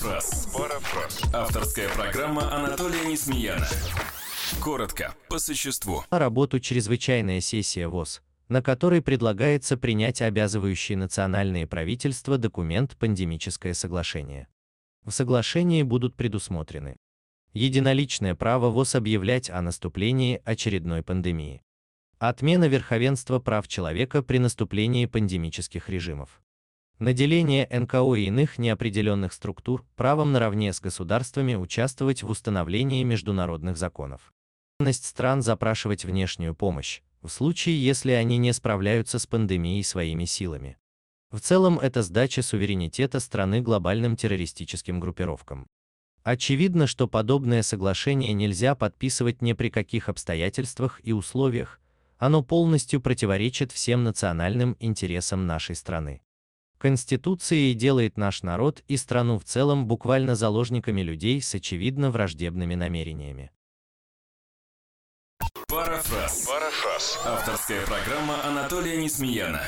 Парафраз. Парафраз. Авторская программа Анатолия Несмеяна. Коротко, по существу. Работу чрезвычайная сессия ВОЗ, на которой предлагается принять обязывающий национальные правительства документ «Пандемическое соглашение». В соглашении будут предусмотрены единоличное право ВОЗ объявлять о наступлении очередной пандемии, отмена верховенства прав человека при наступлении пандемических режимов, наделение НКО и иных неопределенных структур правом наравне с государствами участвовать в установлении международных законов, стран запрашивать внешнюю помощь, в случае, если они не справляются с пандемией своими силами. В целом это сдача суверенитета страны глобальным террористическим группировкам. Очевидно, что подобное соглашение нельзя подписывать ни при каких обстоятельствах и условиях, оно полностью противоречит всем национальным интересам нашей страны. Конституция и делает наш народ и страну в целом буквально заложниками людей с очевидно враждебными намерениями. Парафраз. Парафраз. Авторская программа Анатолия Несмеяна.